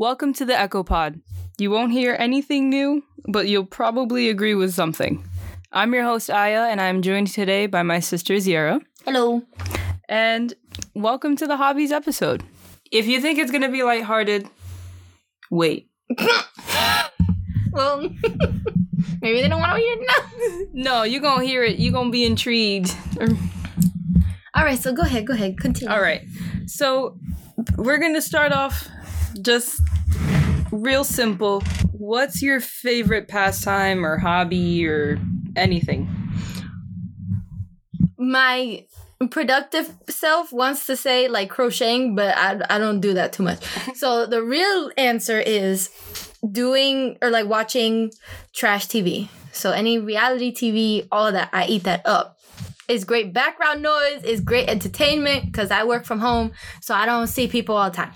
Welcome to the Echo Pod. You won't hear anything new, but you'll probably agree with something. I'm your host, Aya, and I'm joined today by my sister, Ziara. Hello. And welcome to the Hobbies episode. If you think it's going to be lighthearted, wait. Well, maybe they don't want to hear it now. No, you're going to hear it. You're going to be intrigued. All right, so go ahead, go ahead, continue. All right. So we're going to start off just real simple. What's your favorite pastime or hobby or anything? My productive self wants to say like crocheting, but I, I don't do that too much. so the real answer is doing or like watching trash TV. So any reality TV, all of that, I eat that up. It's great background noise, it's great entertainment because I work from home, so I don't see people all the time.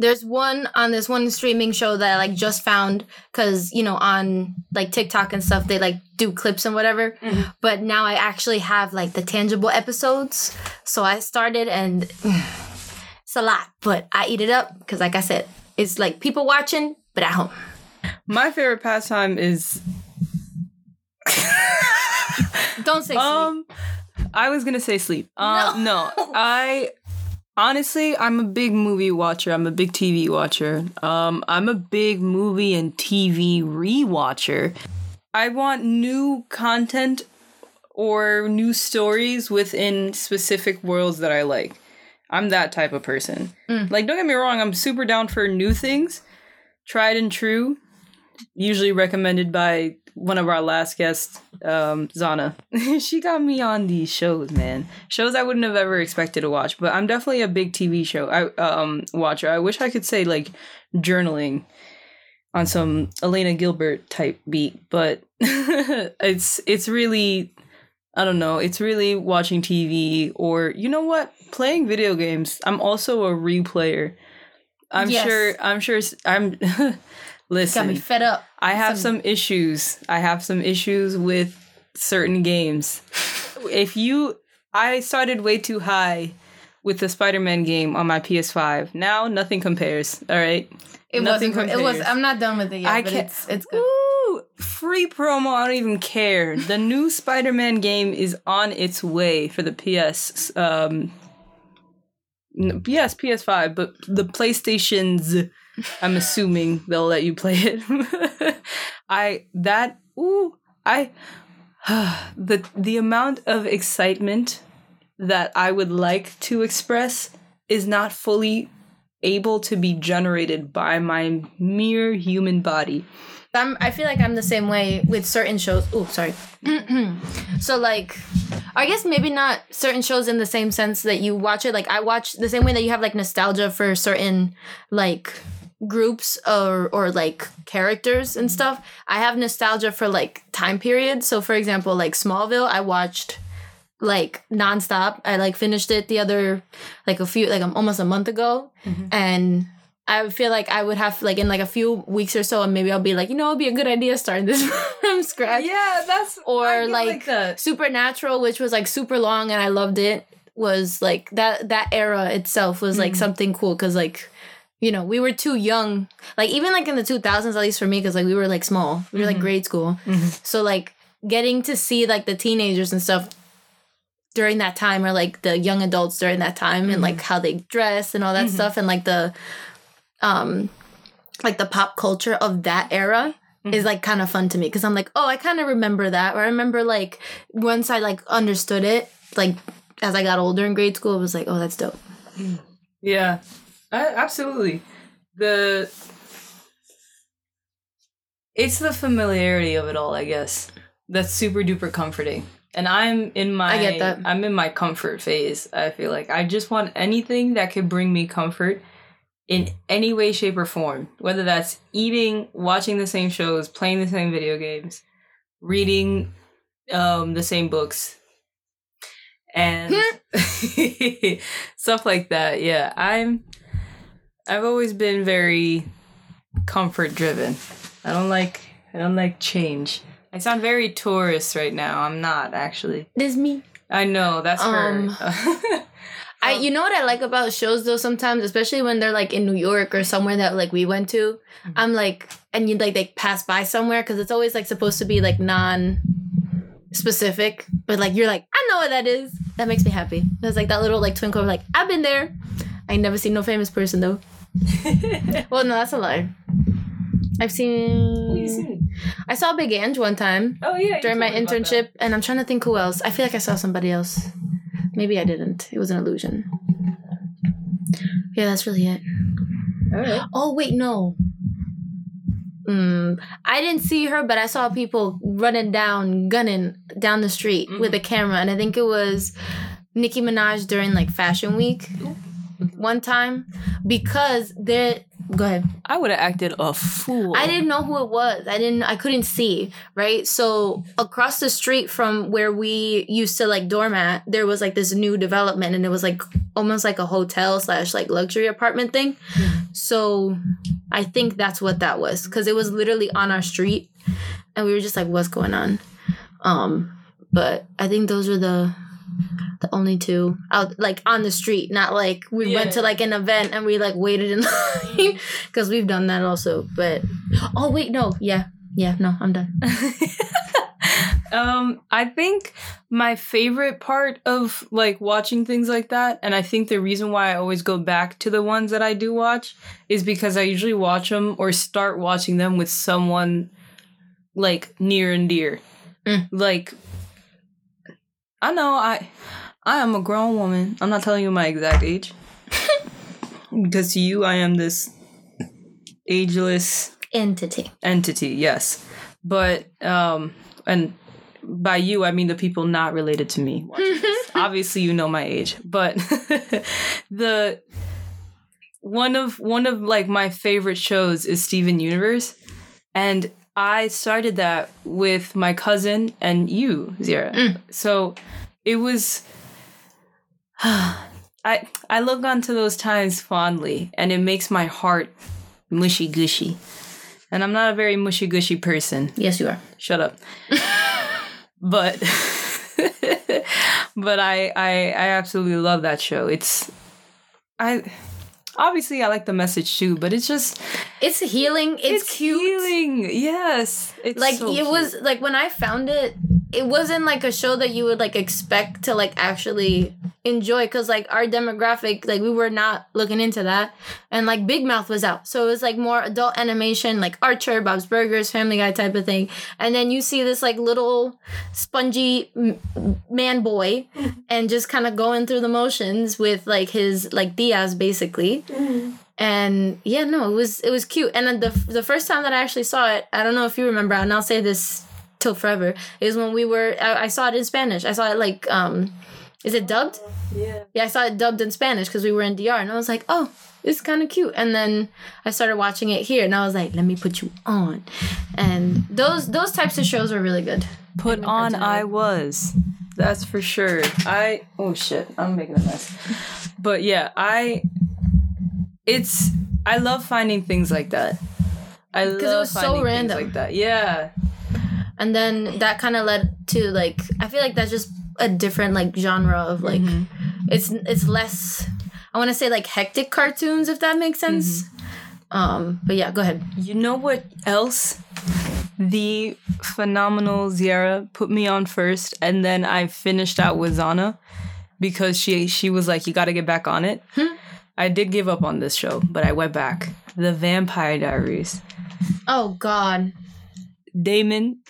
There's one on this one streaming show that I like just found because you know on like TikTok and stuff they like do clips and whatever. But now I actually have like the tangible episodes, so I started and it's a lot, but I eat it up because like I said, it's like people watching but at home. My favorite pastime is Don't say sleep. um I was going to say sleep. Uh, no. I honestly, I'm a big movie watcher. I'm a big TV watcher. Um I'm a big movie and TV rewatcher. I want new content or new stories within specific worlds that I like. I'm that type of person. Like, don't get me wrong, I'm super down for new things, tried and true, usually recommended by one of our last guests, um, Zana. she got me on these shows, man. Shows I wouldn't have ever expected to watch, but I'm definitely a big TV show I um watcher. I wish I could say like journaling on some Elena Gilbert type beat, but it's it's really I don't know, it's really watching TV or you know what? Playing video games. I'm also a replayer. I'm Yes. sure I'm sure s- I'm Got listen. me fed up. I have some issues. I have some issues with certain games. if you I started way too high with the Spider-Man game on my PS5. Now nothing compares, all right? It Nothing wasn't. It was. I'm not done with it yet. I but can't. It's, it's good. Woo! Free promo. I don't even care. The new Spider-Man game is on its way for the PS. Um, yes, PS5, but the PlayStations. I'm assuming they'll let you play it. I that ooh I the the amount of excitement that I would like to express is not fully able to be generated by my mere human body. I'm, I feel like I'm the same way with certain shows. Oh, sorry. so like, I guess maybe not certain shows in the same sense that you watch it. Like I watch the same way that you have like nostalgia for certain like groups or or like characters and stuff. I have nostalgia for like time periods. So for example, like Smallville, I watched like nonstop. I like finished it the other like a few like um, almost a month ago, and I feel like I would have like in like a few weeks or so, and maybe I'll be like, you know, it'd be a good idea starting this from scratch. Yeah, that's Or like, Supernatural, which was like super long, and I loved it. Was like that that era itself was like something cool because like. You know, we were too young. Like even like in the two thousands, at least for me, because like we were like small. We were like mm-hmm. grade school. Mm-hmm. So like getting to see like the teenagers and stuff during that time or like the young adults during that time and like mm-hmm. how they dress and all that stuff and like the um like the pop culture of that era is like kind of fun to me because I'm like, oh, I kind of remember that. Or I remember like once I like understood it, like as I got older in grade school, it was like, oh, that's dope. Yeah, I, absolutely. The it's the familiarity of it all, I guess. That's super duper comforting. And I'm in my I get that. I'm in my comfort phase. I feel like I just want anything that could bring me comfort in any way shape or form, whether that's eating, watching the same shows, playing the same video games, reading um the same books. And stuff like that. Yeah, I'm I've always been very comfort driven. I don't like I don't like change. I sound very tourist right now. I'm not actually. It is me. I know that's Um. her. I you know what I like about shows though sometimes, especially when they're like in New York or somewhere that like we went to. I'm like and you like they pass by somewhere because it's always like supposed to be like non specific, but like you're like I know what that is. That makes me happy. There's like that little like twinkle. Of like I've been there. I never seen no famous person though. well, no, that's a lie. I've seen. I saw Big Ange one time Oh yeah. during my told me about internship, and I'm trying to think who else. I feel like I saw somebody else. Maybe I didn't. It was an illusion. Yeah, that's really it. All right. Oh wait, no. Mm, I didn't see her, but I saw people running down, gunning down the street with a camera, and I think it was Nicki Minaj during like Fashion Week one time because there. Go ahead. I would have acted a fool. I didn't know who it was. I didn't. I couldn't see. Right. So across the street from where we used to like doormat there was like this new development, and it was like almost like a hotel slash like luxury apartment thing. So I think that's what that was because it was literally on our street, and we were just like, "What's going on?" Um, but I think those were the the only two out like on the street, not like we went to like an event and we like waited in line because we've done that also. But oh wait, no, yeah, yeah, no, I'm done. um, I think my favorite part of like watching things like that, and I think the reason why I always go back to the ones that I do watch is because I usually watch them or start watching them with someone like near and dear. Mm. Like, I know I, I am a grown woman. I'm not telling you my exact age, because to you I am this ageless Entity. entity yes but um and by you i mean the people not related to me obviously you know my age but the one of one of like my favorite shows is steven universe and i started that with my cousin and you ziara Mm. so it was i i look onto those times fondly and it makes my heart mushy gushy and I'm not a very mushy gushy person. Yes, you are. Shut up. but but I, I I absolutely love that show. It's I obviously I like the message too, but it's just It's healing. It's, cute. healing. Yes, it's like so it cute. was like when I found it, it wasn't like a show that you would like expect to like actually enjoy because like our demographic, like we were not looking into that, and like Big Mouth was out, so it was like more adult animation, like Archer, Bob's Burgers, Family Guy type of thing, and then you see this like little spongy m- man boy, and just kind of going through the motions with like his like Diaz basically and yeah no it was it was cute. And then the the first time that i actually saw it i don't know if you remember and i'll say this till forever is when we were I, I saw it in spanish. I saw it like um is it dubbed? Yeah. yeah i saw it dubbed in spanish because we were in dr and i was like oh it's kind of cute. And then i started watching it here and i was like let me put you on. And those those types of shows are really good. Put on. I was. That's for sure. I oh shit, I'm making a mess. But yeah, I it's I love finding things like that. I love it was so random. things like that. Yeah. and then that kind of led to like i feel like that's just a different like genre of like mm-hmm. it's it's less i want to say like hectic cartoons if that makes sense mm-hmm. um but yeah go ahead You know what else? The phenomenal Ziara put me on first, and then I finished out with Zana because she she was like, "You got to get back on it." Hmm? I did give up on this show, but I went back. The Vampire Diaries. oh god Damon,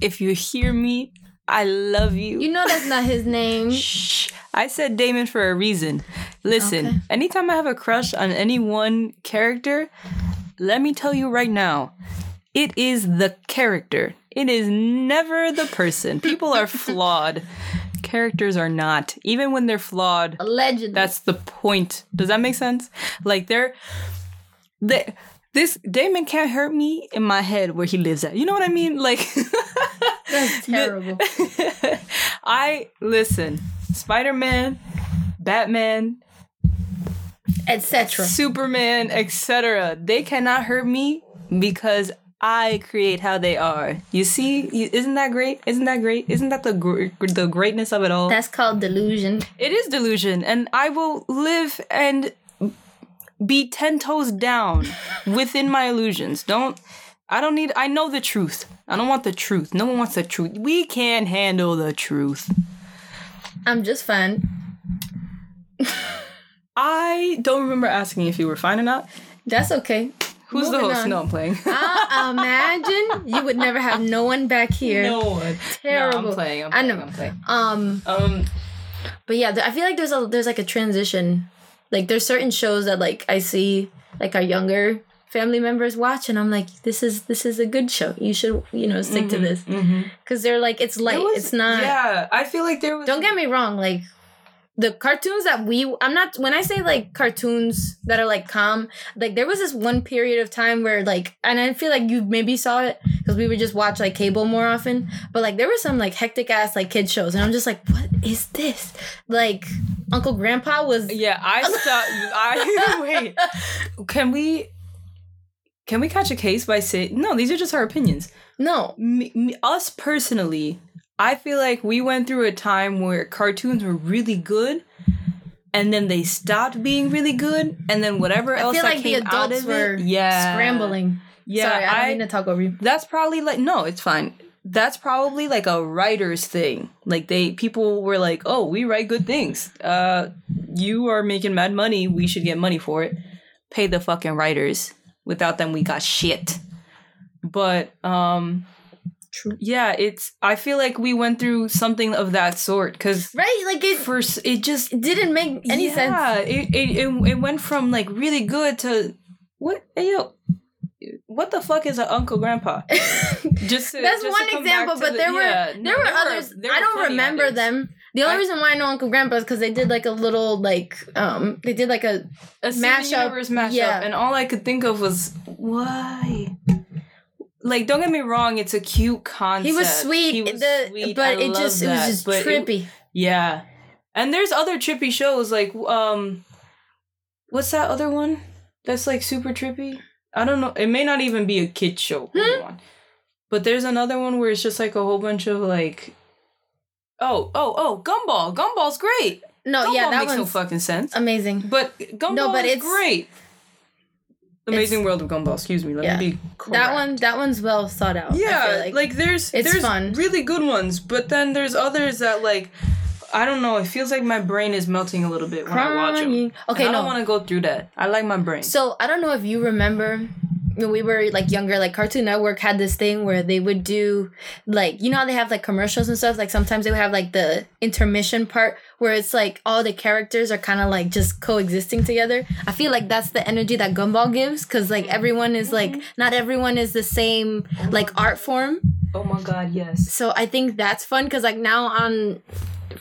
if you hear me, I love you. you know that's not his name Shh. I said Damon for a reason. Listen, Okay. anytime I have a crush on any one character, let me tell you right now, it is the character. It is never the person. People are flawed. Characters are not. Even when they're flawed, allegedly that's the point. Does that make sense? Like they're they this Damon can't hurt me in my head where he lives at. You know what I mean? Like that's terrible I listen. Spider-Man, Batman, etc Superman, etc. They cannot hurt me because I create how they are. You see, You- isn't that great? Isn't that great? Isn't that the gr- the greatness of it all? That's called delusion. It is delusion, and I will live and be ten toes down within my illusions. Don't. I don't need. I know the truth. I don't want the truth. No one wants the truth. We can't handle the truth. I'm just fine. I don't remember asking if you were fine or not. That's okay. Who's the host? on. No, I'm playing. I imagine you would never have no one back here. No one. Terrible. No, I'm playing. I'm I playing. know. I'm playing. Um, Um. but yeah, I feel like there's a there's like a transition. Like there's certain shows that like I see like our younger family members watch, and I'm like, this is this is a good show. You should you know stick to this Mm-hmm. because they're like it's light. it's not. Yeah, I feel like there was. Don't get me wrong, like the cartoons that we I'm not when I say like cartoons that are like calm, like there was this one period of time where like and I feel like you maybe saw it because we would just watch like cable more often, but like there were some like hectic ass like kid shows and I'm just like, what is this? Like Uncle Grandpa was Yeah, I saw. I wait. Can we? Can we catch a case by saying no? These are just our opinions. no. Me, me, us personally, I feel like we went through a time where cartoons were really good, and then they stopped being really good, and then whatever else I feel that like the came out adults of were it, yeah, scrambling. Yeah, Sorry, I I- mean to talk over you. that's probably like no, it's fine. That's probably like a writer's thing. Like they people were like, "Oh, we write good things. Uh you are making mad money, we should get money for it. Pay the fucking writers. Without them we got shit." But um True. yeah, it's I feel like we went through something of that sort cuz Right? Like it, first it just it didn't make any sense. yeah, It, it it it went from like really good to what hey yo what the fuck is an uncle grandpa? Just to, That's just one example, but the- there were yeah, no, there were others. there were I don't remember others. them. The only I- reason why I know Uncle Grandpa is because they did like a little like um they did like a A mashup, mashup, yeah. and all I could think of was why. Like, don't get me wrong, it's a cute concept. he was sweet, He was the, sweet, but I it just it was just but it- trippy. yeah, and there's other trippy shows like um, what's that other one that's like super trippy? I don't know. It may not even be a kid show. Hmm? But there's another one where it's just like a whole bunch of like. Oh, oh, oh! Gumball. Gumball's great. no, Gumball yeah, that makes no fucking sense. amazing. But Gumball No, but is it's- great. Amazing World of Gumball. Excuse me. Let Yeah. me be That one that one's well thought out. Yeah, feel like, there's It's there's fun. really good ones, but then there's others that like I don't know. It feels like my brain is melting a little bit when I watch them. Okay, I no. don't want to go through that. I like my brain. So I don't know if you remember when we were like younger, like Cartoon Network had this thing where they would do like you know how they have like commercials and stuff. Like sometimes they would have like the intermission part where it's like all the characters are kind of like just coexisting together. I feel like that's the energy that Gumball gives because like everyone is like mm-hmm. not everyone is the same oh like art form. oh my god, yes. So I think that's fun because like now on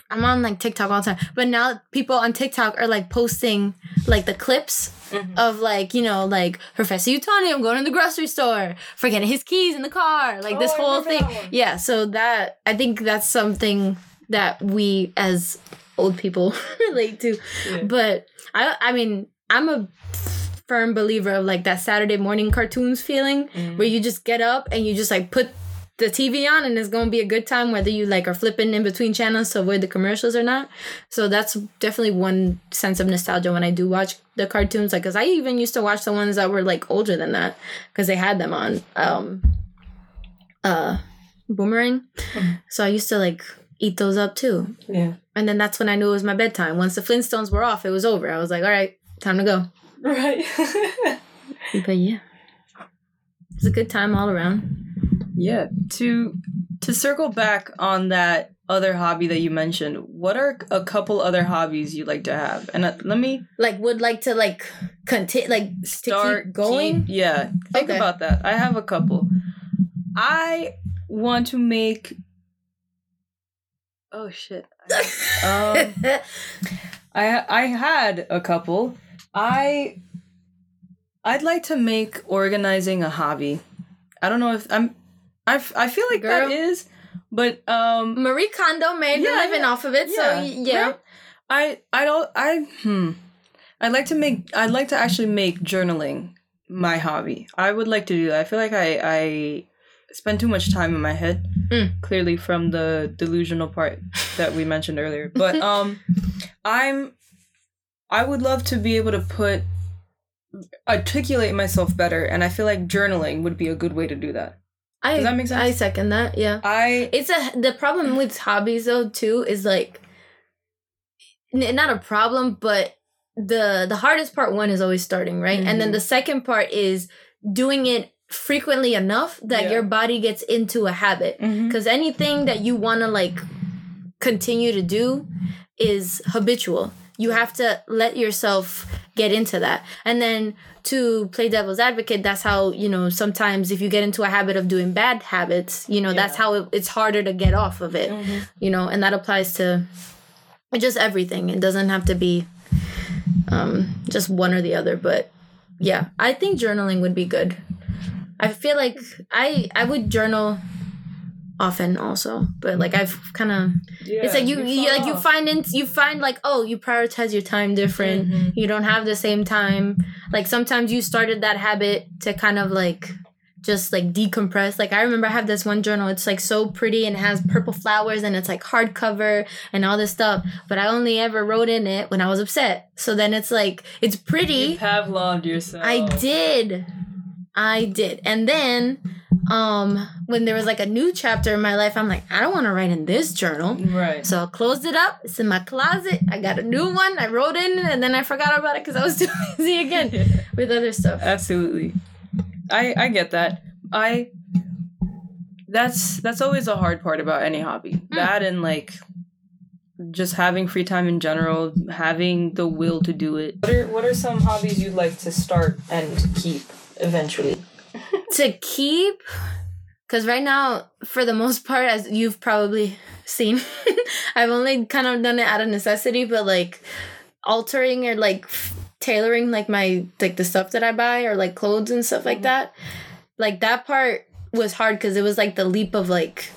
I'm on like TikTok all the time, but now people on TikTok are like posting like the clips Mm-hmm. of like you know like Professor Utonium, I'm going to the grocery store, forgetting his keys in the car, like this Oh, I whole thing. Yeah, so that I think that's something that we as old people relate to. Yeah. But I I mean I'm a firm believer of like that Saturday morning cartoons feeling Mm-hmm. where you just get up and you just like put the TV on and it's gonna be a good time whether you like are flipping in between channels to avoid the commercials or not. So that's definitely one sense of nostalgia when I do watch the cartoons. Like, cause I even used to watch the ones that were like older than that because they had them on um uh Boomerang. So I used to like eat those up too. Yeah. And then that's when I knew it was my bedtime. Once the Flintstones were off, it was over. I was like, all right, time to go. Right. But yeah, it's a good time all around. Yeah. To to circle back on that other hobby that you mentioned, what are a couple other hobbies you like to have? And uh, let me Like, would like to like continue, like start going. keep- yeah, think Okay. about that. I have a couple. I want to make. Oh shit! Um, I I had a couple. I I'd like to make organizing a hobby. I don't know if I'm. I, f- I feel like Girl. that is, but um, Marie Kondo made Yeah, a living yeah, off of it, so yeah. right? I I don't I hmm. I'd like to make I'd like to actually make journaling my hobby. I would like to do that. I feel like I I spend too much time in my head. Mm. Clearly from the delusional part that we mentioned earlier. But um I'm I would love to be able to put articulate myself better and I feel like journaling would be a good way to do that. I, Does that make sense? I second that. Yeah. I It's a the problem with hobbies though too is like n- not a problem, but the the hardest part one is always starting, right? And then Mhm. the second part is doing it frequently enough that Yeah. your body gets into a habit. Mhm. Because anything that you want to like continue to do is habitual. You have to let yourself get into that. And then to play devil's advocate, that's how, you know, sometimes if you get into a habit of doing bad habits, you know, that's how it, it's harder to get off of it, Mhm. you know, and that applies to just everything. It doesn't have to be um, just one or the other. But yeah, I think journaling would be good. I feel like I I would journal often also, but like I've kind of it's like you, you like you find in, you find like oh you prioritize your time different. Mhm. You don't have the same time. Like sometimes you started that habit to kind of like just like decompress. Like I remember I have this one journal. It's like so pretty and has purple flowers and it's like hardcover and all this stuff. But I only ever wrote in it when I was upset. So then it's like it's pretty. You Pavloved yourself. I did. I did. And then um when there was like a new chapter in my life, I'm like, I don't want to write in this journal. Right. So I closed it up. It's in my closet. I got a new one. I wrote in it and then I forgot about it because I was too busy again with other stuff. Absolutely. I I get that. I that's that's always a hard part about any hobby. That and like just having free time in general, having the will to do it. What are what are some hobbies you'd like to start and keep eventually? to keep because right now for the most part as you've probably seen i've only kind of done it out of necessity but like altering or like f- tailoring like my like the stuff that i buy or like clothes and stuff like mm-hmm. that like that part was hard because it was like the leap of like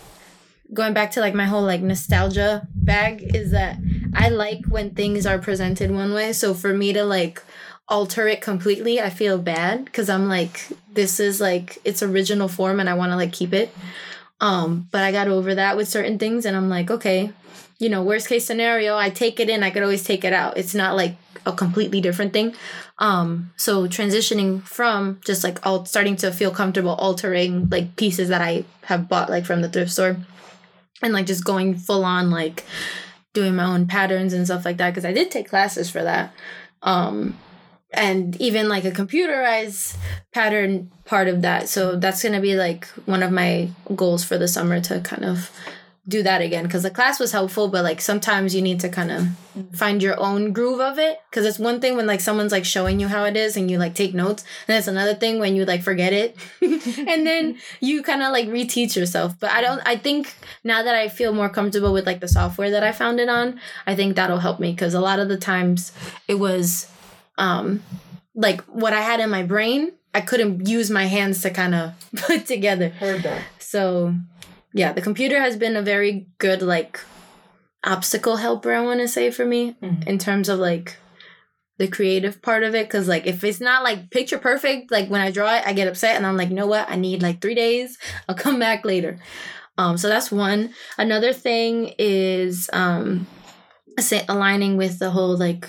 going back to like my whole like nostalgia bag is that i like when things are presented one way so for me to like alter it completely i feel bad because i'm like this is like its original form and i want to like keep it. Um but i got over that with certain things and i'm like okay you know worst case scenario i take it in i could always take it out. It's not like a completely different thing. Um so transitioning from just like all starting to feel comfortable altering like pieces that i have bought like from the thrift store and like just going full on like doing my own patterns and stuff like that because i did take classes for that. Um and even like a computerized pattern part of that. So that's going to be like one of my goals for the summer to kind of do that again because the class was helpful but like sometimes you need to kind of find your own groove of it. Because it's one thing when like someone's like showing you how it is and you like take notes and it's another thing when you like forget it. And then you kind of like reteach yourself. But i don't i think now that i feel more comfortable with like the software that i found it on i think that'll help me because a lot of the times it was um like what I had in my brain, I couldn't use my hands to kind of put together. Heard that. So, yeah, the computer has been a very good like obstacle helper, I want to say for me Mhm. in terms of like the creative part of it cuz like if it's not like picture perfect, like when I draw it, I get upset and I'm like, "You know what? I need like 3 days. I'll come back later." Um so that's one. Another thing is um say aligning with the whole like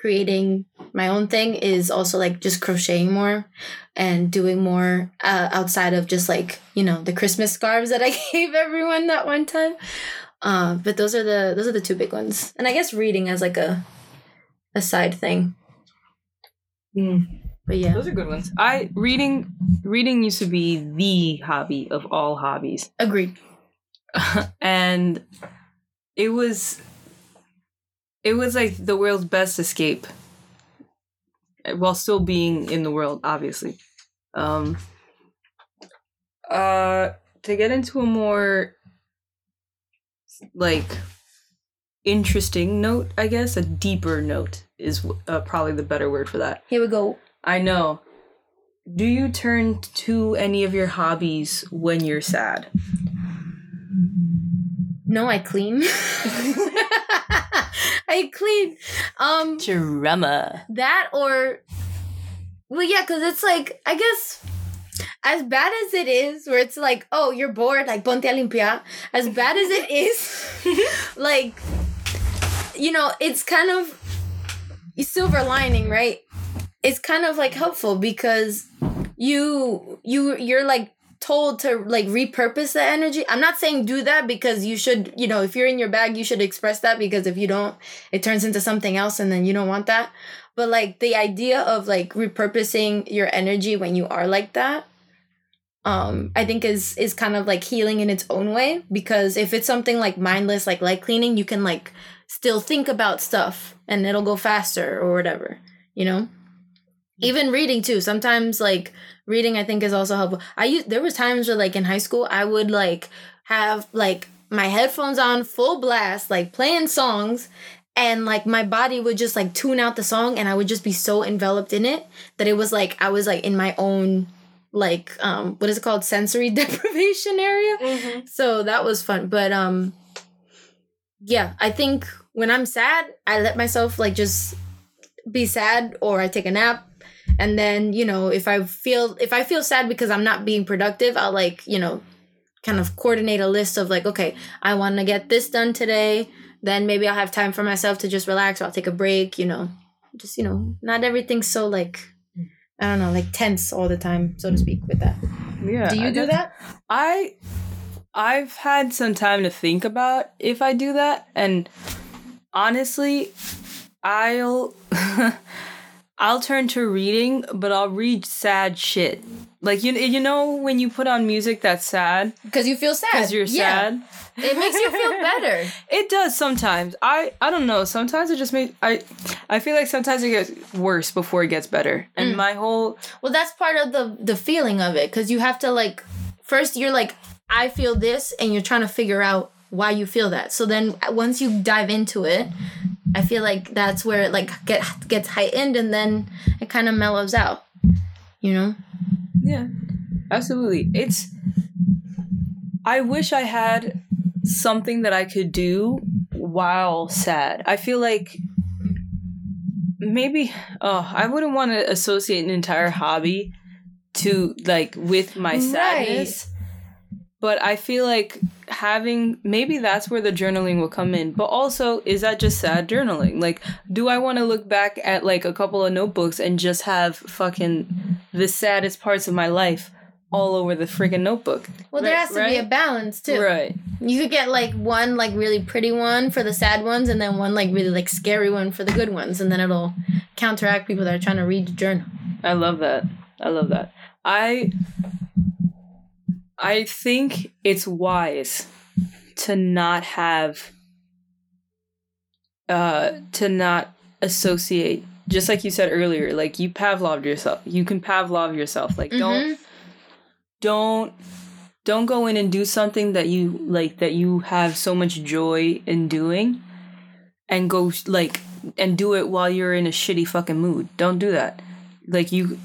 creating my own thing is also like just crocheting more and doing more uh, outside of just like you know the christmas scarves that i gave everyone that one time uh, but those are the those are the two big ones and i guess reading as like a a side thing Mm. but yeah Those are good ones. I reading reading used to be the hobby of all hobbies. agreed and it was it was like the world's best escape while still being in the world obviously. Um uh to get into a more like interesting note i guess a deeper note is uh, probably the better word for that. Here we go. I know. Do you turn to any of your hobbies when you're sad? No i clean i clean um drama that or Well, yeah, because it's like I guess as bad as it is, where it's like, oh, you're bored, like ponte a limpiar. As bad as it is, like, you know, it's kind of silver lining, right? It's kind of like helpful because you you you're like told to like repurpose the energy. I'm not saying do that because you should, you know, if you're in your bag, you should express that because if you don't, it turns into something else and then you don't want that. But like the idea of like repurposing your energy when you are like that um i think is is kind of like healing in its own way because if it's something like mindless like light cleaning you can like still think about stuff and it'll go faster or whatever you know even reading too sometimes like reading i think is also helpful. I use there was times where like in high school i would like have like my headphones on full blast like playing songs and like my body would just like tune out the song and i would just be so enveloped in it that it was like i was like in my own like um what is it called? Sensory deprivation area? Mm-hmm. so that was fun. But um yeah i think when i'm sad i let myself like just be sad or i take a nap and then you know if i feel if i feel sad because i'm not being productive i'll like you know kind of coordinate a list of like okay i want to get this done today then maybe i'll have time for myself to just relax or i'll take a break you know just you know not everything's so like I don't know, like tense all the time, so to speak, with that. Yeah. Do you I do that? I I've had some time to think about if I do that, and honestly, I'll I'll turn to reading, but I'll read sad shit. Like you, you know when you put on music that's sad because you feel sad because you're yeah. sad. It makes you feel better. it does sometimes. I I don't know. Sometimes it just makes I I feel like sometimes it gets worse before it gets better. And mm. my whole well, that's part of the the feeling of it because you have to like first you're like I feel this, and you're trying to figure out why you feel that. So then once you dive into it, I feel like that's where it like get gets heightened, and then it kind of mellows out. You know. Yeah, absolutely. It's. I wish I had something that I could do while sad. I feel like maybe oh, I wouldn't want to associate an entire hobby to like with my sadness. Right. But I feel like having maybe that's where the journaling will come in. But also, is that just sad journaling? Like, do I want to look back at like a couple of notebooks and just have fucking the saddest parts of my life all over the freaking notebook? Well, there has to right? be a balance too. Right. You could get like one like really pretty one for the sad ones, and then one like really like scary one for the good ones, and then it'll counteract people that are trying to read the journal. I love that. I love that. I I think it's wise to not have uh to not associate just like you said earlier like you pavlov yourself. You can pavlov yourself. Like mm-hmm. don't don't don't go in and do something that you like that you have so much joy in doing and go like and do it while you're in a shitty fucking mood. Don't do that. Like you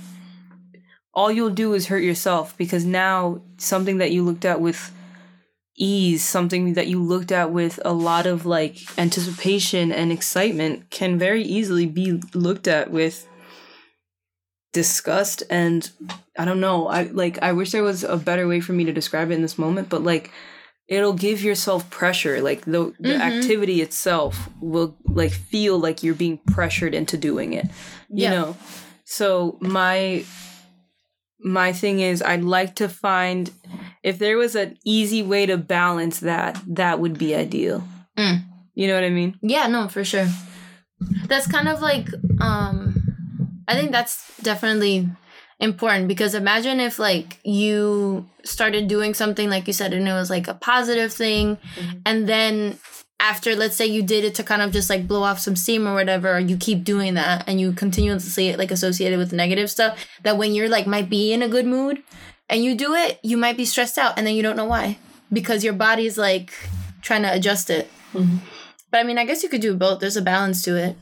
all you'll do is hurt yourself because now something that you looked at with ease, something that you looked at with a lot of like anticipation and excitement can very easily be looked at with disgust and I don't know. I like I wish there was a better way for me to describe it in this moment, but like it'll give yourself pressure. Like the the mm-hmm. activity itself will like feel like you're being pressured into doing it. You yeah. know. So my my thing is I'd like to find if there was an easy way to balance that, that would be ideal. Mm. You know what I mean? Yeah, no, for sure. That's kind of like um I think that's definitely important because imagine if like you started doing something like you said and it was like a positive thing mm-hmm. and then after let's say you did it to kind of just like blow off some steam or whatever you keep doing that and you continuously like associated with negative stuff that when you're like might be in a good mood and you do it you might be stressed out and then you don't know why because your body's like trying to adjust it. Mm-hmm. but i mean i guess you could do both. There's a balance to it.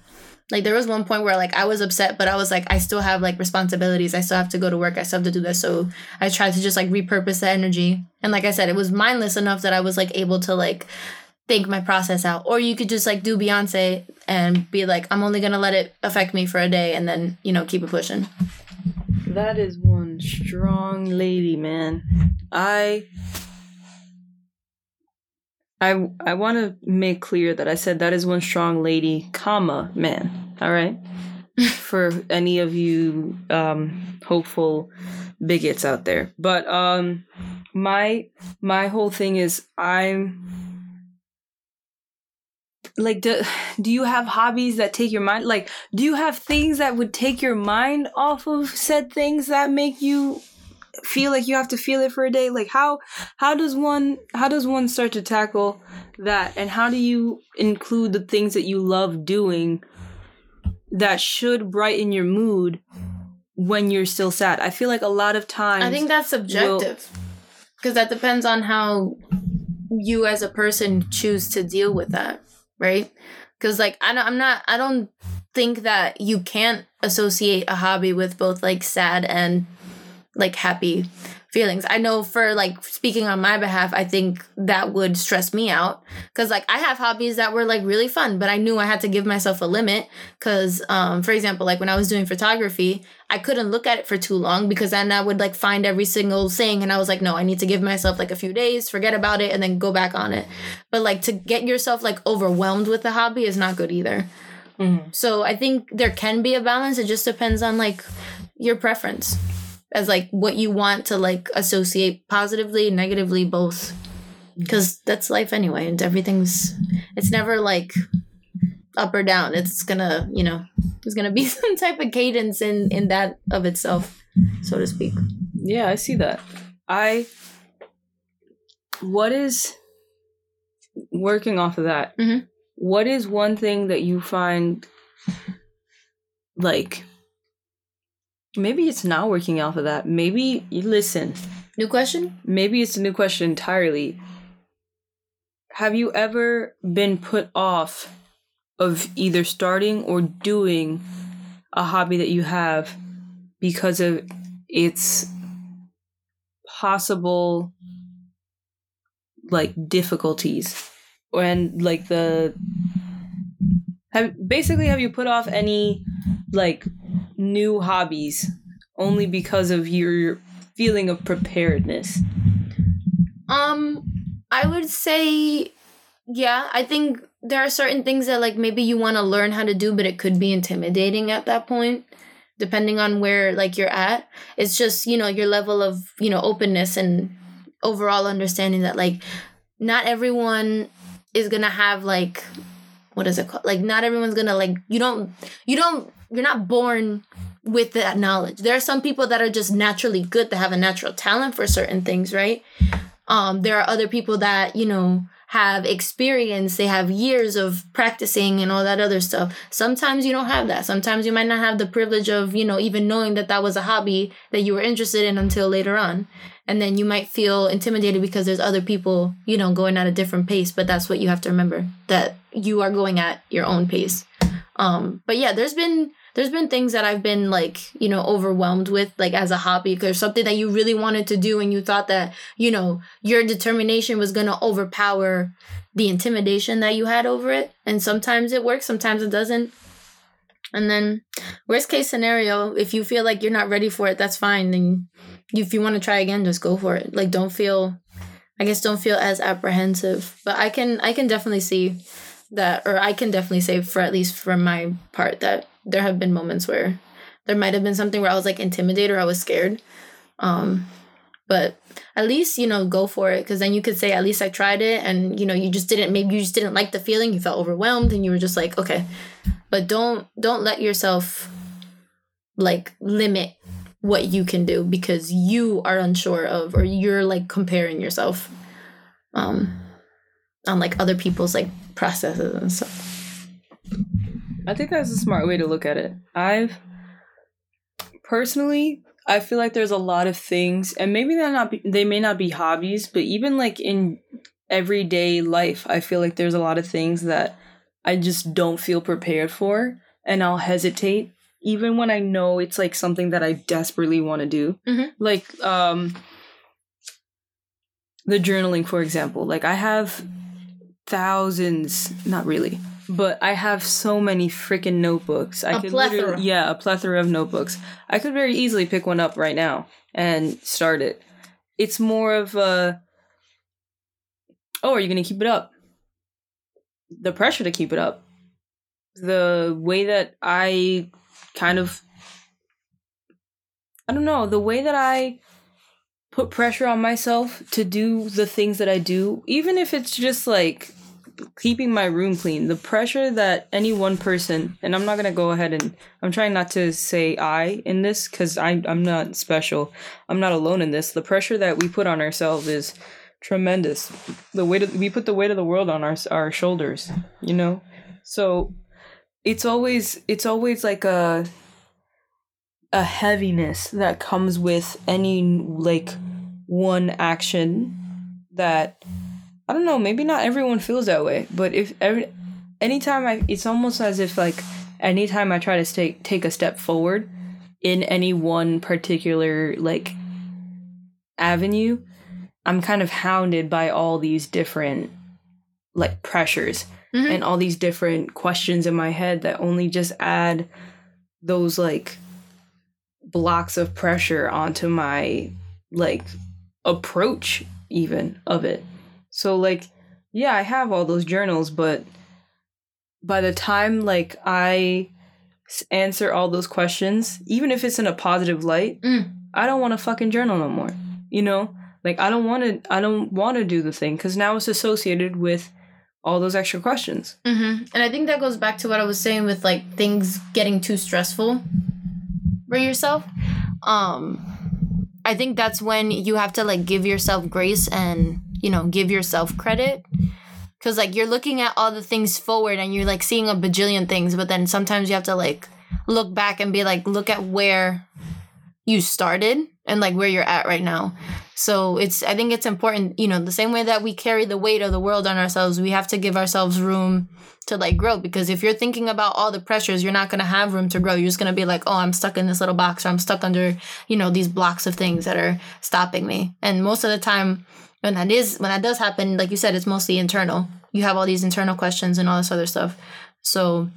Like there was one point where like i was upset but i was like i still have like responsibilities. I still have to go to work. I still have to do this. So i tried to just like repurpose the energy. And like i said it was mindless enough that i was like able to like think my process out. Or you could just like do Beyonce and be like, I'm only gonna let it affect me for a day and then, you know, keep it pushing. That is one strong lady, man. I I I want to make clear that I said that is one strong lady, comma, man. All right? For any of you um hopeful bigots out there. But um my my whole thing is I'm like do, do you have hobbies that take your mind like do you have things that would take your mind off of said things that make you feel like you have to feel it for a day? Like how how does one how does one start to tackle that? And how do you include the things that you love doing that should brighten your mood when you're still sad? I feel like a lot of times I think that's subjective because that depends on how you as a person choose to deal with that, right? Because like I don't, I'm not I don't think that you can't associate a hobby with both like sad and like happy feelings. I know for like speaking on my behalf, I think that would stress me out cuz like I have hobbies that were like really fun, but I knew I had to give myself a limit cuz um for example, like when I was doing photography, I couldn't look at it for too long because then I would like find every single thing and I was like, no, I need to give myself like a few days, forget about it and then go back on it. But like to get yourself like overwhelmed with the hobby is not good either. So I think there can be a balance. It just depends on like your preference as like what you want to like associate positively, negatively, both. Because that's life anyway, and everything's it's never like up or down. It's gonna, you know, there's gonna be some type of cadence in in that of itself, so to speak. Yeah, I see that. I what is working off of that? Mhm. what is one thing that you find like maybe it's not working off of that. Maybe you listen. New question? Maybe it's a new question entirely. Have you ever been put off of either starting or doing a hobby that you have because of its possible like difficulties and like the have basically have you put off any like new hobbies only because of your feeling of preparedness Um, I would say, yeah, I think there are certain things that like maybe you want to learn how to do, but it could be intimidating at that point, depending on where like you're at. It's just you know your level of you know openness and overall understanding that like not everyone is gonna have like what is it called? Like not everyone's gonna like you don't you don't you're not born with that knowledge. There are some people that are just naturally good that have a natural talent for certain things, right? Um, there are other people that, you know, have experience, they have years of practicing and all that other stuff. Sometimes you don't have that. Sometimes you might not have the privilege of, you know, even knowing that that was a hobby that you were interested in until later on. And then you might feel intimidated because there's other people, you know, going at a different pace. But that's what you have to remember that you are going at your own pace. Um, but yeah, there's been there's been things that I've been like, you know, overwhelmed with, like as a hobby, because something that you really wanted to do and you thought that, you know, your determination was gonna overpower the intimidation that you had over it. And sometimes it works, sometimes it doesn't. And then worst case scenario, if you feel like you're not ready for it, that's fine. Then if you want to try again, just go for it. Like don't feel I guess don't feel as apprehensive. But I can I can definitely see that or I can definitely say for at least from my part that there have been moments where there might have been something where I was like intimidated or I was scared. Um but at least you know go for it because then you could say at least I tried it and you know you just didn't maybe you just didn't like the feeling you felt overwhelmed and you were just like okay but don't don't let yourself like limit what you can do because you are unsure of or you're like comparing yourself um on like other people's like processes and stuff I think that's a smart way to look at it. I've personally, I feel like there's a lot of things, and maybe they're not, be, they may not be hobbies, but even like in everyday life, I feel like there's a lot of things that I just don't feel prepared for, and I'll hesitate even when I know it's like something that I desperately want to do. Mhm. Like, um, the journaling, for example. Like, I have thousands, not really, but I have so many freaking notebooks. I A could plethora. yeah, a plethora of notebooks. I could very easily pick one up right now and start it. It's more of a oh, are you gonna keep it up? The pressure to keep it up. The way that I kind of I don't know, the way that I put pressure on myself to do the things that I do, even if it's just like keeping my room clean, the pressure that any one person, and I'm not gonna go ahead and I'm trying not to say I in this because I'm not special. I'm not alone in this. The pressure that we put on ourselves is tremendous. The weight of, we put the weight of the world on our our shoulders, you know. So it's always it's always like a a heaviness that comes with any like one action that I don't know, maybe not everyone feels that way, but if every anytime I it's almost as if like anytime I try to take take a step forward in any one particular like avenue, I'm kind of hounded by all these different like pressures Mhm. and all these different questions in my head that only just add those like blocks of pressure onto my like approach even of it. So like yeah, I have all those journals, but by the time like I answer all those questions, even if it's in a positive light, Mm. I don't want to fucking journal no more. You know? Like I don't want to I don't want to do the thing cuz now it's associated with all those extra questions. Mm-hmm. And I think that goes back to what I was saying with like things getting too stressful for yourself. Um, I think that's when you have to like give yourself grace and you know give yourself credit because like you're looking at all the things forward and you're like seeing a bajillion things, but then sometimes you have to like look back and be like, look at where you started and like where you're at right now. So it's I think it's important, you know, the same way that we carry the weight of the world on ourselves, we have to give ourselves room to like grow because if you're thinking about all the pressures, you're not going to have room to grow. You're just going to be like, "Oh, I'm stuck in this little box or I'm stuck under, you know, these blocks of things that are stopping me." And most of the time when that is when that does happen, like you said, it's mostly internal. You have all these internal questions and all this other stuff. So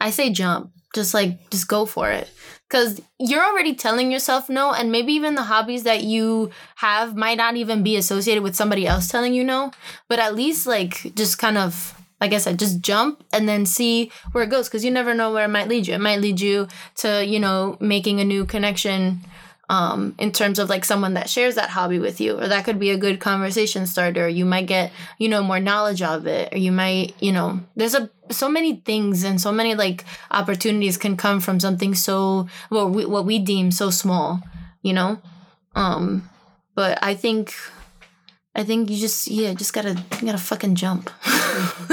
I say jump. Just like just go for it. Cuz you're already telling yourself no and maybe even the hobbies that you have might not even be associated with somebody else telling you no, but at least like just kind of like I said, just jump and then see where it goes because you never know where it might lead you. It might lead you to, you know, making a new connection um, in terms of like someone that shares that hobby with you, or that could be a good conversation starter. You might get, you know, more knowledge of it, or you might, you know, there's a so many things and so many like opportunities can come from something so well, we, what we deem so small, you know. Um, but I think I think you just yeah, just gotta you gotta fucking jump.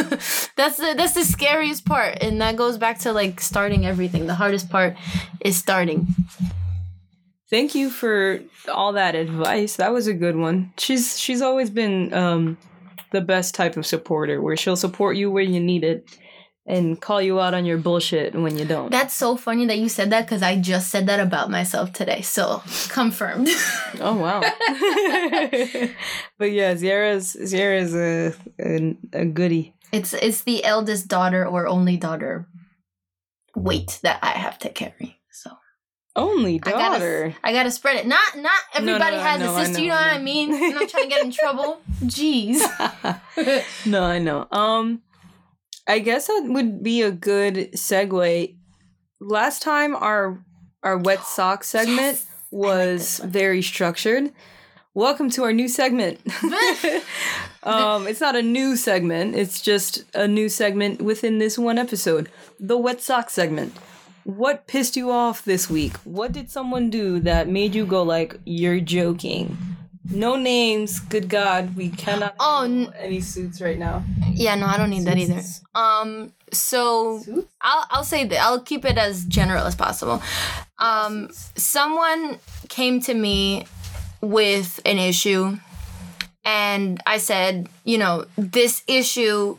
that's the that's the scariest part, and that goes back to like starting everything. The hardest part is starting. Thank you for all that advice. That was a good one. She's she's always been um the best type of supporter where she'll support you where you need it and call you out on your bullshit when you don't. That's so funny that you said that because I just said that about myself today. So confirmed. oh wow. but yeah, Ziara's Ziara's a, a a goodie. it's it's the eldest daughter or only daughter weight that I have to carry. So Only I gotta- daughter. I gotta spread it. Not not no, everybody has know, a I sister. know, you know I what I mean? I'm not trying to get in trouble. Jeez. no, I know. Um, I guess that would be a good segue. Last time our our wet sock segment was very structured. Welcome to our new segment. um, it's not a new segment. It's just a new segment within this one episode. The wet sock segment. What pissed you off this week? What did someone do that made you go like, "You're joking"? No names. Good God, we cannot. Oh, handle any suits right now. Yeah, no, I don't need that either. Um, so I'll I'll say that I'll keep it as general as possible. Um, someone came to me with an issue, and I said, you know, this issue.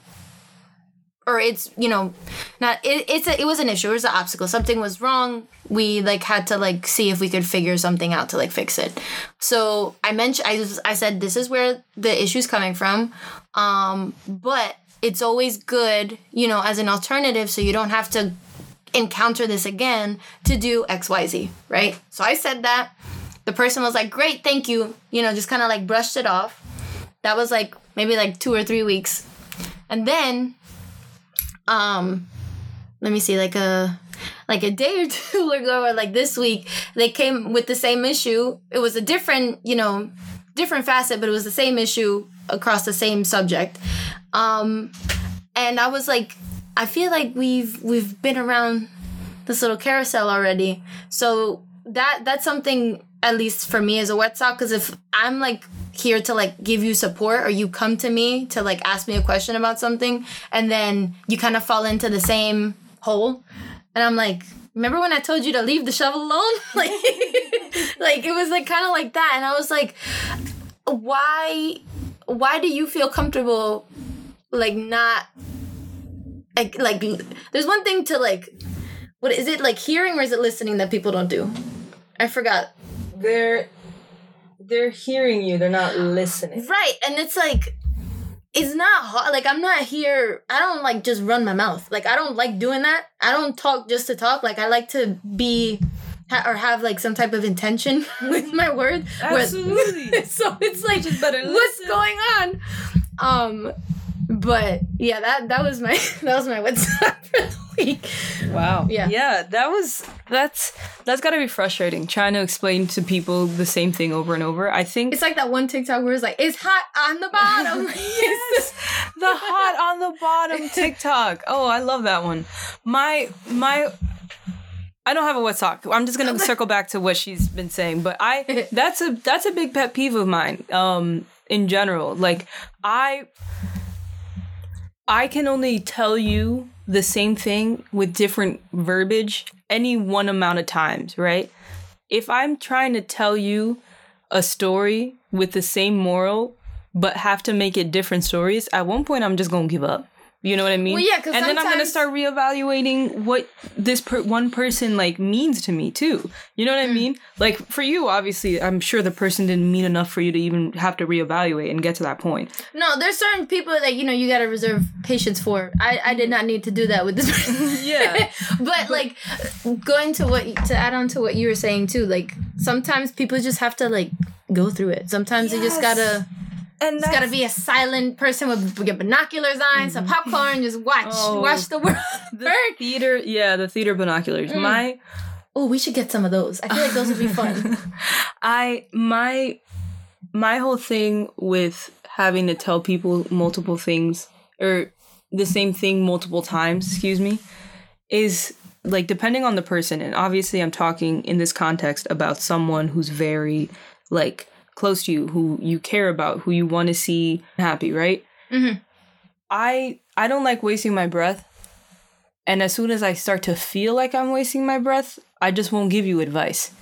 Or it's you know, not it, it's a, it was an issue. It was an obstacle. Something was wrong. We like had to like see if we could figure something out to like fix it. So I mentioned I I said this is where the issue's coming from, um, but it's always good, you know, as an alternative so you don't have to encounter this again to do XYZ, right? So I said that. The person was like, great, thank you. You know, just kind of like brushed it off. That was like maybe like two or three weeks. And then, um, let me see, like a like a day or two ago or like this week, they came with the same issue. It was a different, you know, different facet, but it was the same issue across the same subject. Um, and I was like, I feel like we've we've been around this little carousel already. So that that's something at least for me as a wet sock because if I'm like here to like give you support or you come to me to like ask me a question about something and then you kind of fall into the same hole and I'm like remember when I told you to leave the shovel alone? Like like it was like kind of like that and I was like why why do you feel comfortable like not like like there's one thing to like what is it like hearing or is it listening that people don't do? I forgot They're they're hearing you. They're not listening. right and it's like it's not hard like i'm not here i don't like just run my mouth like i don't like doing that i don't talk just to talk like i like to be ha- or have like some type of intention with my words where- Absolutely. so it's like Just better what's going on um but yeah that that was my that was my what's up for the week Wow. Yeah. Yeah, that was that's that's got to be frustrating trying to explain to people the same thing over and over. I think it's like that one tiktok where it's like it's hot on the bottom yes, the hot on the bottom TikTok. Oh, I love that one. My my I don't have a wet sock. I'm just gonna circle back to what she's been saying, but I that's a that's a big pet peeve of mine. Um, in general, like I I can only tell you the same thing with different verbiage any one amount of times, right? If I'm trying to tell you a story with the same moral but have to make it different stories, at one point I'm just gonna give up. You know what I mean? Well, yeah, 'cause and then I'm gonna start reevaluating what this per- one person like means to me too. You know what Mm. I mean? Like for you, obviously, I'm sure the person didn't mean enough for you to even have to reevaluate and get to that point. no there's certain people that you know you gotta reserve patience for i i did not need to do that with this person Yeah. but like going to what to add on to what you were saying too like sometimes people just have to like go through it sometimes you just gotta And just gotta be a silent person with get binoculars on some popcorn just watch Oh. watch the world the burn theater. Yeah, the theater binoculars. Mm. My oh we should get some of those i feel like those would be fun I my my whole thing with having to tell people multiple things or the same thing multiple times, excuse me, is like depending on the person and obviously I'm talking in this context about someone who's very like close to you, who you care about, who you want to see happy, right? Mhm. I I don't like wasting my breath. And as soon as I start to feel like I'm wasting my breath, I just won't give you advice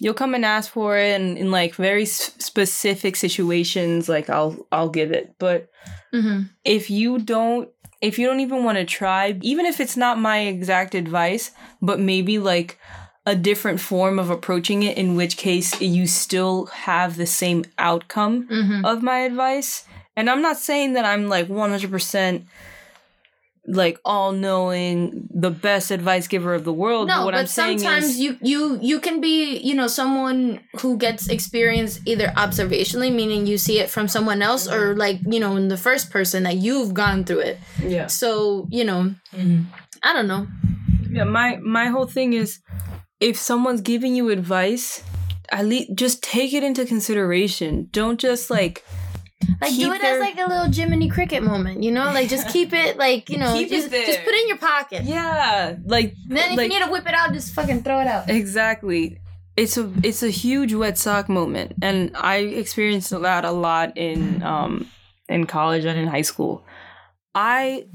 you'll come and ask for it and in like very s- specific situations like i'll i'll give it but mm-hmm. if you don't if you don't even want to try even if it's not my exact advice but maybe like a different form of approaching it in which case you still have the same outcome Mm-hmm. of my advice. And i'm not saying that i'm like 100% like all knowing the best advice giver of the world no but what but i'm saying sometimes is you you you can be you know someone who gets experience either observationally meaning you see it from someone else or like you know in the first person that you've gone through it. Yeah. So you know Mhm. i don't know. Yeah, my my whole thing is if someone's giving you advice, at least just take it into consideration. Don't just like like do it their- as like a little Jiminy Cricket moment, you know? Like just keep it like you know, Keep just just put it in your pocket. yeah, like And then if like you need to whip it out, just fucking throw it out. exactly. It's a it's a huge wet sock moment, and I experienced that a lot in um in college and in high school. I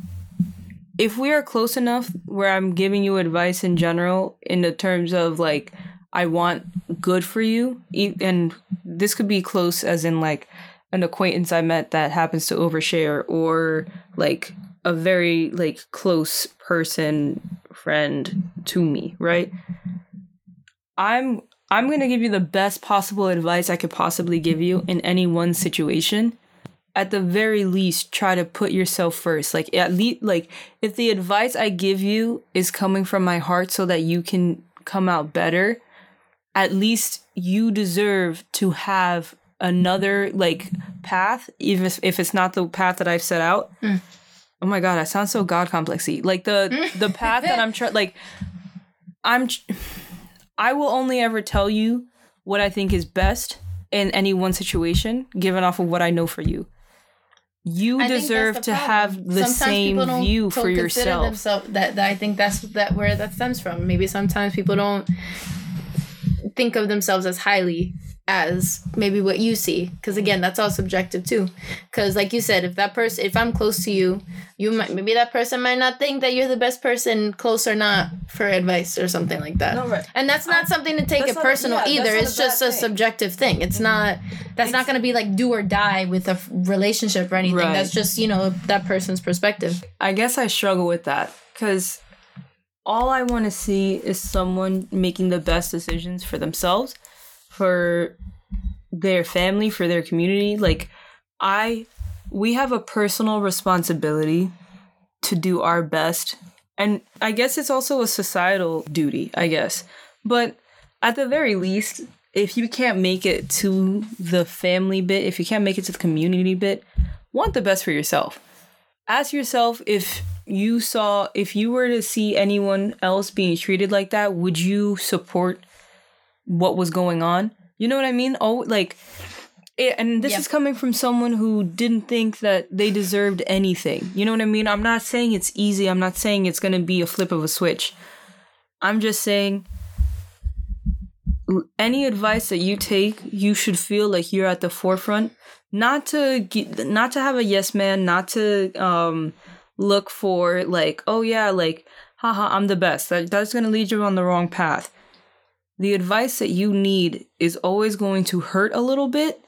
if we are close enough where I'm giving you advice in general in the terms of like I want good for you and this could be close as in like an acquaintance I met that happens to overshare or like a very like close person friend to me, right? I'm I'm going to give you the best possible advice I could possibly give you in any one situation. At the very least try to put yourself first. Like at least like if the advice i give you is coming from my heart so that you can come out better at least you deserve to have another like path even if, if it's not the path that i've set out. Mm. oh my god i sound so god complexy like the the path that i'm trying like i'm tr- i will only ever tell you what i think is best in any one situation given off of what i know for you you I deserve to have the Sometimes same people don't view for yourself themselves- that, that I think that's that where that stems from. Maybe sometimes people don't think of themselves as highly as maybe what you see. Because again that's all subjective too. Because like you said if that person if i'm close to you you might maybe that person might not think that you're the best person close or not for advice or something like that. No, right. and that's not something to take it personal yeah, either. not a it's just a thing. subjective thing. It's mm-hmm. not that's not going to be like do or die with a f- relationship or anything. Right. that's just you know that person's perspective. I guess I struggle with that because all I want to see is someone making the best decisions for themselves, for their family, for their community. Like, I, we have a personal responsibility to do our best. And I guess it's also a societal duty, I guess. But at the very least, if you can't make it to the family bit, if you can't make it to the community bit, want the best for yourself ask yourself if you saw if you were to see anyone else being treated like that would you support what was going on. You know what i mean? Oh like it, and this Yep. is coming from someone who didn't think that they deserved anything. You know what i mean? I'm not saying it's easy. I'm not saying it's going to be a flip of a switch. I'm just saying any advice that you take you should feel like you're at the forefront. Not to get, not to have a yes man not to um look for like oh yeah like haha i'm the best. That that's going to lead you on the wrong path the advice that you need is always going to hurt a little bit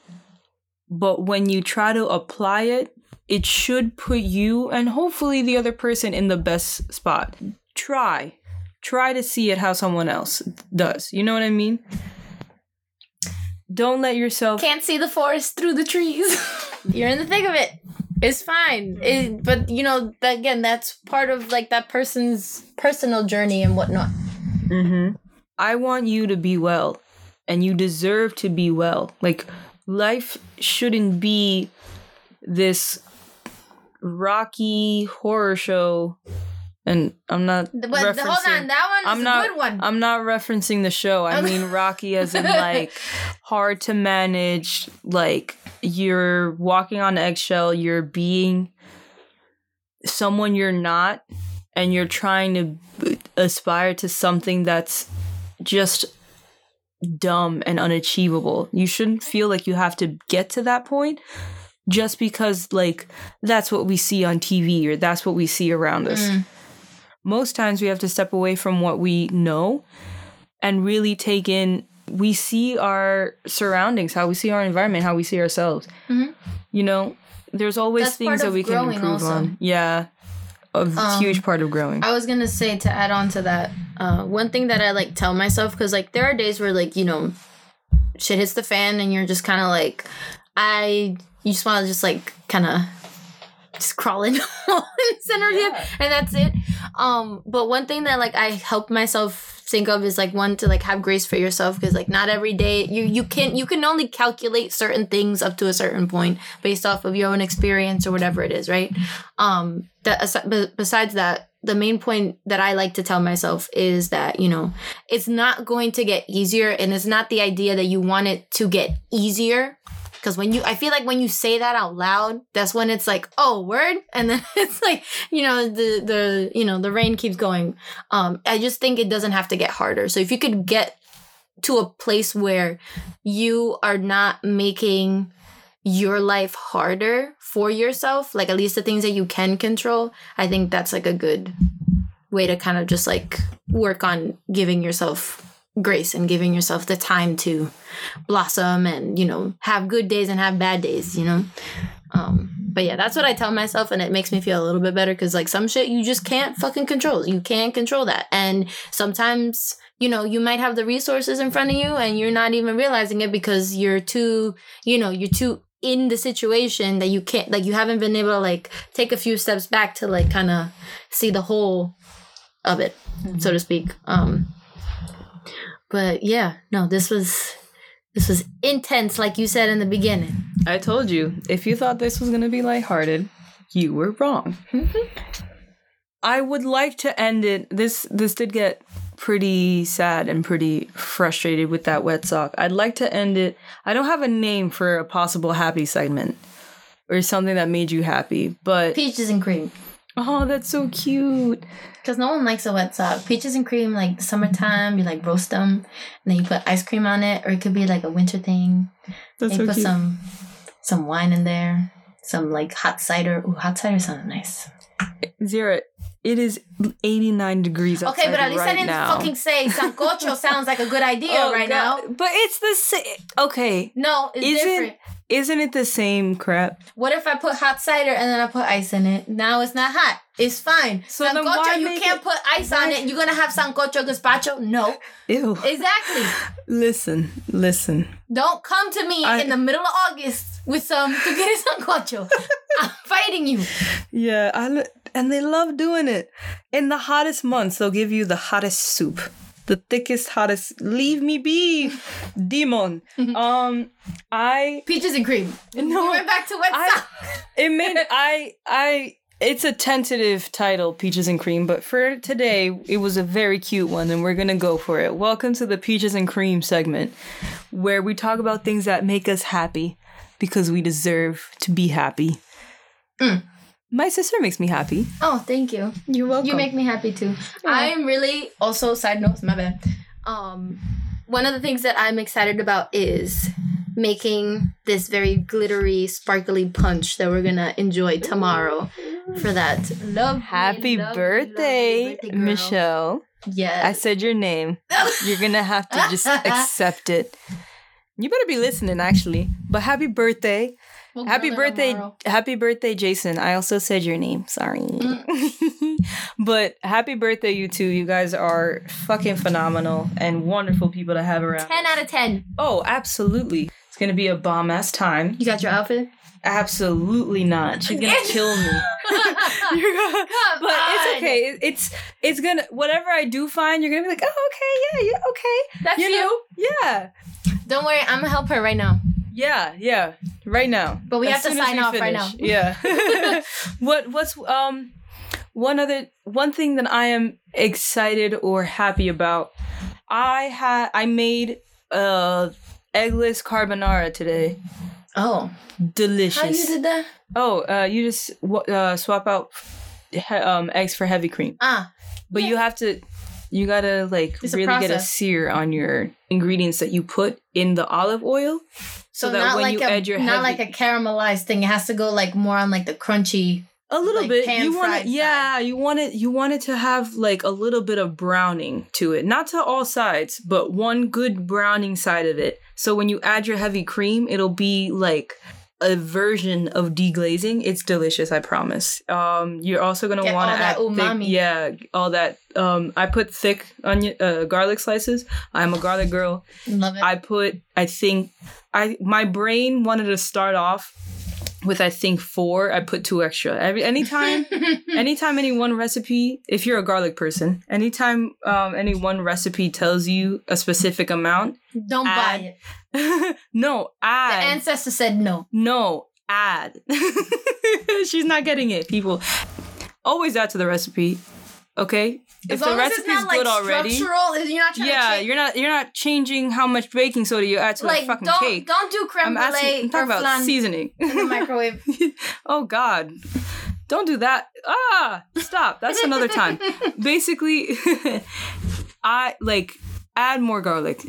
but when you try to apply it it should put you and hopefully the other person in the best spot. Try. Try to see it how someone else does. You know what i mean? Don't let yourself can't see the forest through the trees. You're in the thick of it. It's fine. It, but you know that, again that's part of like that person's personal journey and whatnot. Mm-hmm. I want you to be well, and you deserve to be well. Like, life shouldn't be this rocky horror show. And I'm not. but hold on that one is I'm a not. good one I'm not referencing the show. I mean Rocky, as in like hard to manage. Like you're walking on eggshell. You're being someone you're not, and you're trying to aspire to something that's just dumb and unachievable. You shouldn't feel like you have to get to that point just because like that's what we see on TV or that's what we see around us. Mm. Most times we have to step away from what we know and really take in we see our surroundings, how we see our environment, how we see ourselves. Mhm. You know, there's always That's things that we can improve also. on. Yeah. A Um, huge part of growing. I was gonna say to add on to that, uh, one thing that I like tell myself because like there are days where like you know, shit hits the fan and you're just kind of like, I you just want to just like kind of just crawl in center you, and that's it. Um, but one thing that like I help myself think of is like one to like have grace for yourself because like not every day you you can you can only calculate certain things up to a certain point based off of your own experience or whatever it is, right? um that besides that the main point that i like to tell myself is that you know it's not going to get easier and it's not the idea that you want it to get easier. Because when you i feel like when you say that out loud that's when it's like oh word? And then it's like you know the the you know the rain keeps going. Um i just think it doesn't have to get harder. So if you could get to a place where you are not making your life harder for yourself, like at least the things that you can control, I think that's like a good way to kind of just like work on giving yourself grace and giving yourself the time to blossom and, you know, have good days and have bad days, you know? Um, but yeah, that's what I tell myself, and it makes me feel a little bit better because, like, some shit you just can't fucking control. You can't control that. And sometimes, you know, you might have the resources in front of you and you're not even realizing it because you're too, you know, you're too in the situation that you can't like you haven't been able to like take a few steps back to like kind of see the whole of it, so to speak. Um but yeah, no, this was this was intense like you said in the beginning. I told you, if you thought this was going to be lighthearted, you were wrong. I would like to end it. This this did get pretty sad and pretty frustrated with that wet sock. I'd like to end it. I don't have a name for a possible happy segment or something that made you happy, but Peaches and cream. oh, that's so cute. Because no one likes a wet sock. Peaches and cream, like summertime, you like roast them, and then you put ice cream on it, or it could be like a winter thing. That's you so put cute. some some wine in there, some like hot cider. Ooh, hot cider sounds nice. Ziara, it is 89 degrees outside Okay, but at least right I didn't now. fucking say sancocho sounds like a good idea Oh, right God. now. But it's the same. Okay, No, it's Isn't- different. isn't it the same crap? What if I put hot cider and then I put ice in it? Now it's not hot. It's fine. So sancocho, you can't it- put ice on it. You're gonna have sancocho gazpacho? No, Ew. exactly. Listen, listen. Don't come to me I- in the middle of August with some to get a sancocho. I'm fighting you. Yeah, I and they love doing it. In the hottest months, they'll give you the hottest soup. The thickest, hottest. Leave me be, demon. um, I Peaches and cream. No, we went back to wet I- it made I I. It's a tentative title, Peaches and Cream, but for today, it was a very cute one, and we're gonna go for it. Welcome to the Peaches and Cream segment, where we talk about things that make us happy because we deserve to be happy. Mm. My sister makes me happy. Oh, thank you. You're welcome. You make me happy too. I'm really also side notes, my bad. Um one of the things that I'm excited about is making this very glittery, sparkly punch that we're gonna enjoy tomorrow for that love. Happy birthday, Michelle. Yes. I said your name. You're gonna have to just accept it. You better be listening, actually. But happy birthday. We'll Happy birthday. tomorrow. Happy birthday, Jason. I also said your name. Sorry. Mm. but happy birthday, you two. You guys are fucking phenomenal and wonderful people to have around. 10 out of 10. Oh, absolutely. It's gonna be a bomb ass time. You got your outfit? Absolutely not. She's gonna kill me. You're gonna- Come but it's okay. It- It's it's gonna whatever I do find, you're gonna be like, oh okay, yeah, yeah, okay, That's You you. know? yeah, Don't worry, I'm gonna help her right now. Yeah, yeah. Right now, But we have to sign off right now. Yeah. what what's um one other one thing that I am excited or happy about? I had I made uh eggless carbonara today. Oh. Delicious. How you did that? Oh, uh, you just uh, swap out he- um, eggs for heavy cream, Ah. but Yeah. you have to, you gotta like It's a really get a sear on your ingredients that you put in the olive oil, so, So, that not when like you a add your not heavy, like a caramelized thing. It has to go like more on like the crunchy. a little like bit. You want it, yeah. You want it. You want it to have like a little bit of browning to it, not to all sides, but one good browning side of it. So when you add your heavy cream, it'll be like a version of deglazing. It's delicious, I promise. Um, you're also gonna Get want to add umami. thick, yeah, all that. Um, I put thick onion, uh, garlic slices. I'm a garlic girl. Love it. I put, I think, I my brain wanted to start off with I think four. I put two extra. Every anytime, anytime any one recipe, if you're a garlic person, anytime um, any one recipe tells you a specific amount, Don't buy it. no, The add. ancestor said no. no, add. She's not getting it, people. Always add to the recipe. Okay? As if the long as it's recipe's not like good already. structural, you're not trying Yeah, you're not you're not changing how much baking soda you add to like a fucking don't cake. don't do creme I'm brulee asking I'm talking about flan seasoning. in the microwave. oh god. Don't do that. Ah, stop. That's another time. Basically, I like add more garlic.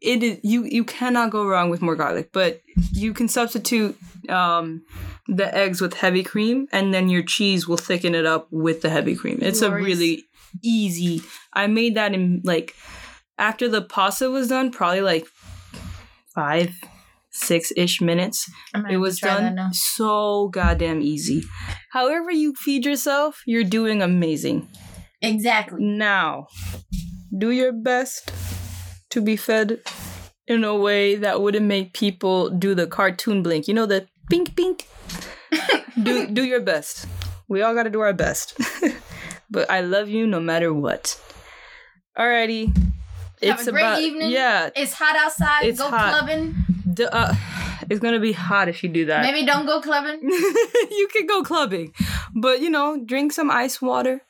It is you you cannot go wrong with more garlic, but you can substitute um the eggs with heavy cream and then your cheese will thicken it up with the heavy cream. It's Glorious. a really easy. I made that in like after the pasta was done, probably like 5 6ish minutes. It was done so goddamn easy. However, you feed yourself, you're doing amazing. Exactly. Now, do your best to be fed in a way that wouldn't make people do the cartoon blink. You know the pink pink. do do your best. We all got to do our best. but I love you no matter what. Alrighty. Have a great evening. Yeah. It's hot outside. It's go hot. clubbing. D- uh, it's gonna be hot if you do that. Maybe don't go clubbing. you could go clubbing, but you know, drink some ice water.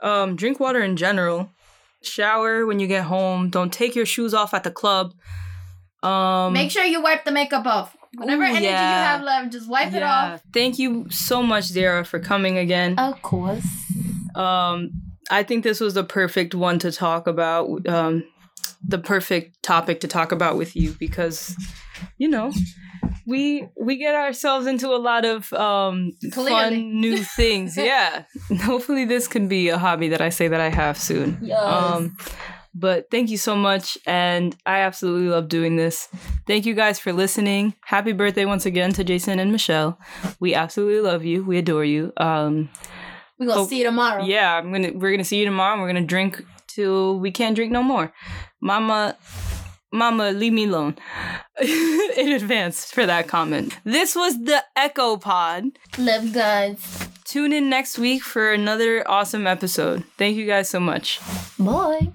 Um, drink water in general. Shower when you get home. Don't take your shoes off at the club. Um, Make sure you wipe the makeup off. Whatever Ooh, energy you have left, just wipe it off. Thank you so much, Ziara, for coming again. Of course. Um, I think this was the perfect one to talk about. Um, the perfect topic to talk about with you because, you know, we we get ourselves into a lot of um, fun new things. yeah. Hopefully, this can be a hobby that I say that I have soon. Yes. Um, but thank you so much, and I absolutely love doing this. Thank you guys for listening. Happy birthday once again to Jason and Michelle. We absolutely love you. We adore you. Um, We're gonna Oh, see you tomorrow. yeah, I'm gonna we're gonna see you tomorrow. and We're gonna drink till we can't drink no more. Mama, Mama, leave me alone. In advance for that comment. This was the Echo Pod. Love guys. Tune in next week for another awesome episode. Thank you guys so much. Bye.